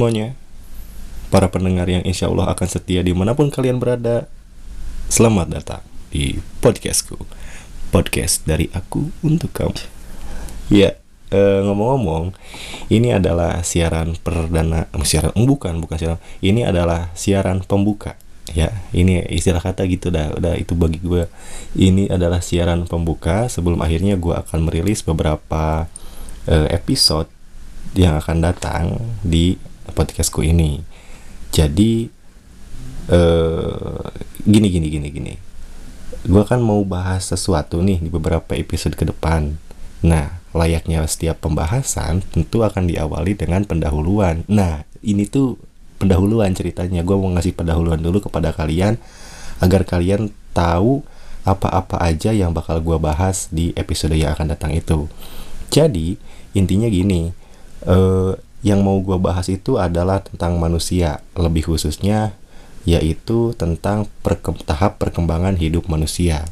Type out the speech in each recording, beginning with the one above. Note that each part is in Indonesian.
semuanya. Para pendengar yang insya Allah akan setia di mana pun kalian berada Selamat datang di podcastku. Podcast dari aku untuk kamu. Ya, eh, ngomong-ngomong Ini adalah siaran perdana eh, Siaran, oh, bukan, bukan siaran. Ini adalah siaran pembuka ya. Ini istilah kata gitu dah udah itu bagi gue ini adalah siaran pembuka. Sebelum akhirnya gue akan merilis beberapa uh, episode yang akan datang di podcastku ini. Jadi uh, gini gini gini gini. Gue kan mau bahas sesuatu nih di beberapa episode ke depan. Nah layaknya setiap pembahasan tentu akan diawali dengan pendahuluan. Nah ini tuh pendahuluan ceritanya. Gue mau ngasih pendahuluan dulu kepada kalian agar kalian tahu apa-apa aja yang bakal gue bahas di episode yang akan datang itu. Jadi intinya gini uh, yang mau gue bahas itu adalah tentang manusia lebih khususnya yaitu tentang perke tahap perkembangan hidup manusia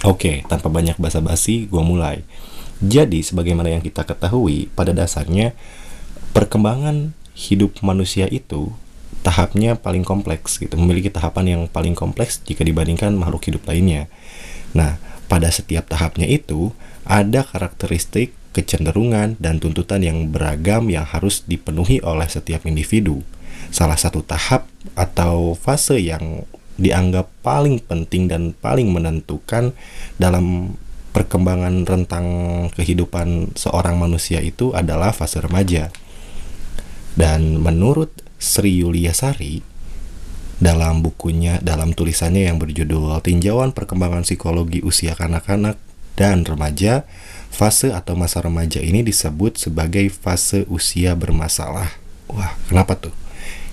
Oke, tanpa banyak basa-basi, gue mulai. Jadi, sebagaimana yang kita ketahui, pada dasarnya perkembangan hidup manusia itu tahapnya paling kompleks gitu, memiliki tahapan yang paling kompleks jika dibandingkan makhluk hidup lainnya. Nah, pada setiap tahapnya itu ada karakteristik, kecenderungan, dan tuntutan yang beragam yang harus dipenuhi oleh setiap individu. Salah satu tahap atau fase yang dianggap paling penting dan paling menentukan dalam perkembangan rentang kehidupan seorang manusia itu adalah fase remaja. Dan menurut Sri Yuliasari dalam bukunya dalam tulisannya yang berjudul Tinjauan Perkembangan Psikologi Usia Kanak-kanak dan Remaja, fase atau masa remaja ini disebut sebagai fase usia bermasalah. Wah, kenapa tuh?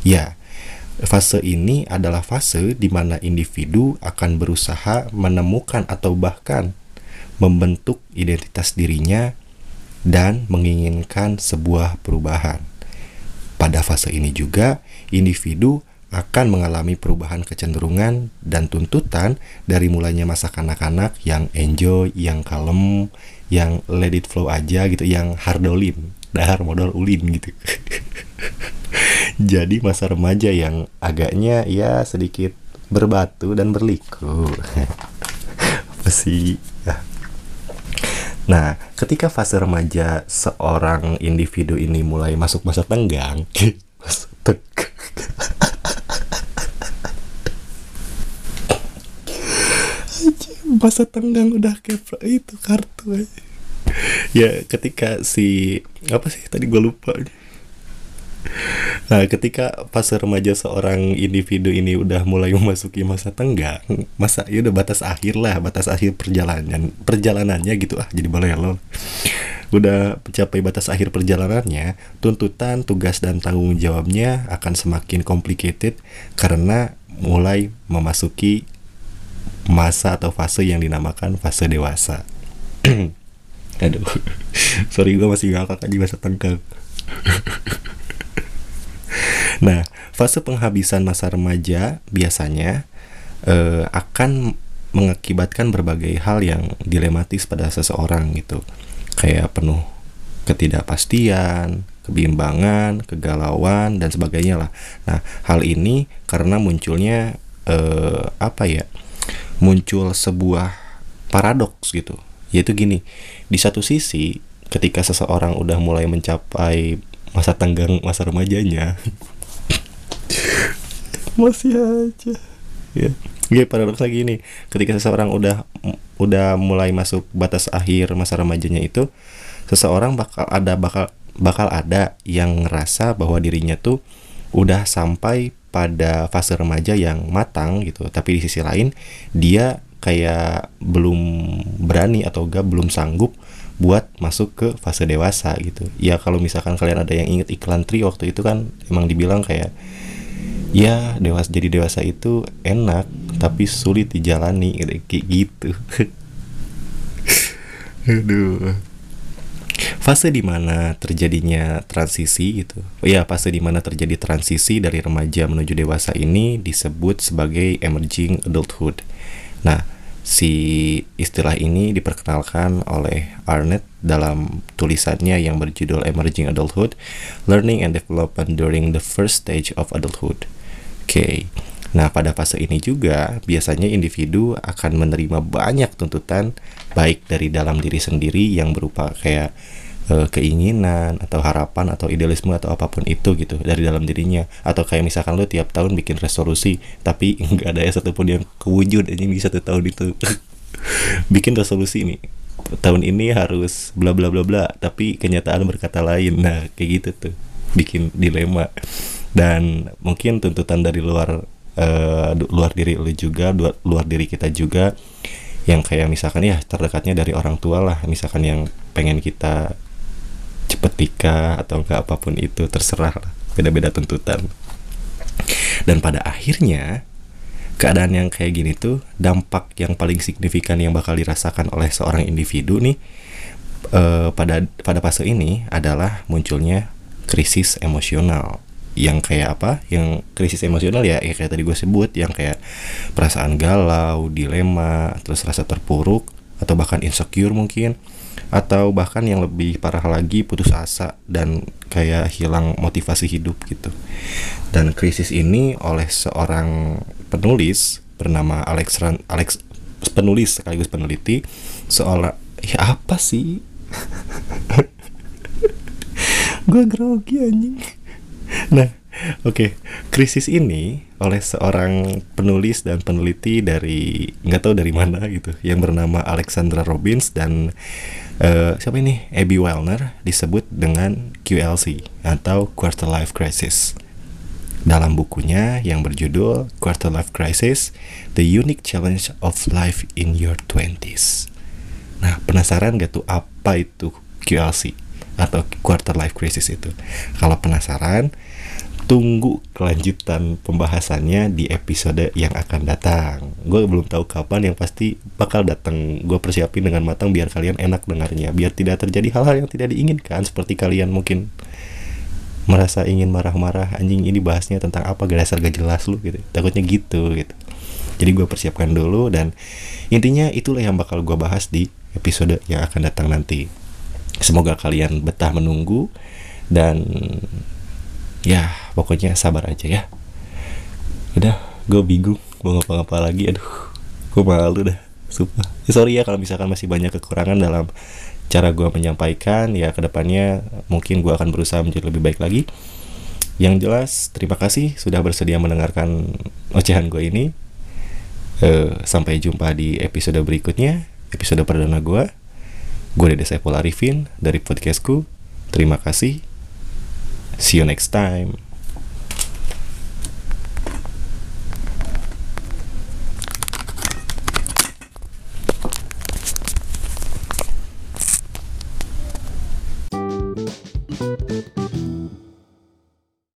Ya, fase ini adalah fase di mana individu akan berusaha menemukan atau bahkan membentuk identitas dirinya dan menginginkan sebuah perubahan. Pada fase ini juga, individu akan mengalami perubahan kecenderungan dan tuntutan dari mulainya masa kanak-kanak yang enjoy, yang kalem, yang let it flow aja gitu, yang hardolin, dahar modal ulin gitu. Jadi masa remaja yang agaknya ya sedikit berbatu dan berliku. Apa sih? Nah, ketika fase remaja seorang individu ini mulai masuk masa tenggang, masuk tenggang. Masa tenggang udah kayak itu kartu aja. Ya, ketika si apa sih tadi gue lupa. Nah, ketika fase remaja seorang individu ini udah mulai memasuki masa tenggang, masa ya udah batas akhir lah, batas akhir perjalanan perjalanannya gitu ah, jadi boleh lo. Udah mencapai batas akhir perjalanannya, tuntutan, tugas dan tanggung jawabnya akan semakin complicated karena mulai memasuki masa atau fase yang dinamakan fase dewasa. Aduh, sorry gue masih ngakak aja masa tenggang. Nah, fase penghabisan masa remaja biasanya uh, akan mengakibatkan berbagai hal yang dilematis pada seseorang gitu. Kayak penuh ketidakpastian, kebimbangan, kegalauan dan sebagainya lah. Nah, hal ini karena munculnya uh, apa ya? Muncul sebuah paradoks gitu. Yaitu gini, di satu sisi ketika seseorang udah mulai mencapai masa tenggang masa remajanya masih aja. Ya. Gak paradoks lagi nih ketika seseorang udah udah mulai masuk batas akhir masa remajanya itu seseorang bakal ada bakal bakal ada yang ngerasa bahwa dirinya tuh udah sampai pada fase remaja yang matang gitu. Tapi di sisi lain dia kayak belum berani atau gak belum sanggup buat masuk ke fase dewasa gitu. Ya kalau misalkan kalian ada yang inget iklan tri waktu itu kan emang dibilang kayak ya dewasa jadi dewasa itu enak tapi sulit dijalani kayak gitu. Aduh fase di mana terjadinya transisi gitu ya fase di mana terjadi transisi dari remaja menuju dewasa ini disebut sebagai emerging adulthood nah si istilah ini diperkenalkan oleh Arnett dalam tulisannya yang berjudul Emerging Adulthood, Learning and Development During the First Stage of Adulthood. Oke, okay. nah pada fase ini juga biasanya individu akan menerima banyak tuntutan baik dari dalam diri sendiri yang berupa kayak uh, keinginan atau harapan atau idealisme atau apa pun itu gitu dari dalam dirinya. Atau kayak misalkan lu tiap tahun bikin resolusi tapi nggak ada ya satupun yang kewujud aja di satu tahun itu. Bikin resolusi nih tahun ini harus bla bla bla bla tapi kenyataan berkata lain. Nah kayak gitu tuh bikin dilema. Dan mungkin tuntutan dari luar uh, luar diri lu juga luar, luar diri kita juga yang kayak misalkan ya terdekatnya dari orang tua lah misalkan yang pengen kita cepet nikah atau enggak apa pun itu terserah beda-beda tuntutan. Dan pada akhirnya keadaan yang kayak gini tuh dampak yang paling signifikan yang bakal dirasakan oleh seorang individu nih uh, pada pada fase ini adalah munculnya krisis emosional. Yang kayak apa? Yang krisis emosional ya, ya kayak tadi gue sebut yang kayak perasaan galau dilema terus rasa terpuruk atau bahkan insecure mungkin atau bahkan yang lebih parah lagi putus asa dan kayak hilang motivasi hidup gitu. Dan krisis ini oleh seorang penulis bernama Alex Ran, Alex penulis sekaligus peneliti seolah ya apa sih? gue grogi anjing. Nah, oke, okay. krisis ini oleh seorang penulis dan peneliti dari nggak tahu dari mana gitu, yang bernama Alexandra Robbins dan uh, siapa ini Abby Wellner disebut dengan QLC atau Quarter Life Crisis. Dalam bukunya yang berjudul Quarter Life Crisis: The Unique Challenge of Life in Your Twenties. Nah, penasaran gak tuh apa itu QLC atau Quarter Life Crisis itu? Kalau penasaran, tunggu kelanjutan pembahasannya di episode yang akan datang. Gue belum tahu kapan, yang pasti bakal datang. Gue persiapin dengan matang biar kalian enak dengarnya, biar tidak terjadi hal-hal yang tidak diinginkan seperti kalian mungkin merasa ingin marah-marah anjing ini bahasnya tentang apa gak dasar gak jelas lu gitu takutnya gitu gitu jadi gue persiapkan dulu dan intinya itulah yang bakal gue bahas di episode yang akan datang nanti semoga kalian betah menunggu dan ya pokoknya sabar aja ya. Udah gue bingung mau ngapa-ngapa lagi. Aduh gue malu dah. Sumpah. Ya, sorry ya kalau misalkan masih banyak kekurangan dalam cara gue menyampaikan. Ya ke depannya mungkin gue akan berusaha menjadi lebih baik lagi. Yang jelas terima kasih sudah bersedia mendengarkan ocehan gue ini. Uh, sampai jumpa di episode berikutnya episode perdana gue gue Dede Saiful Arifin dari podcastku. Terima kasih. See you next time.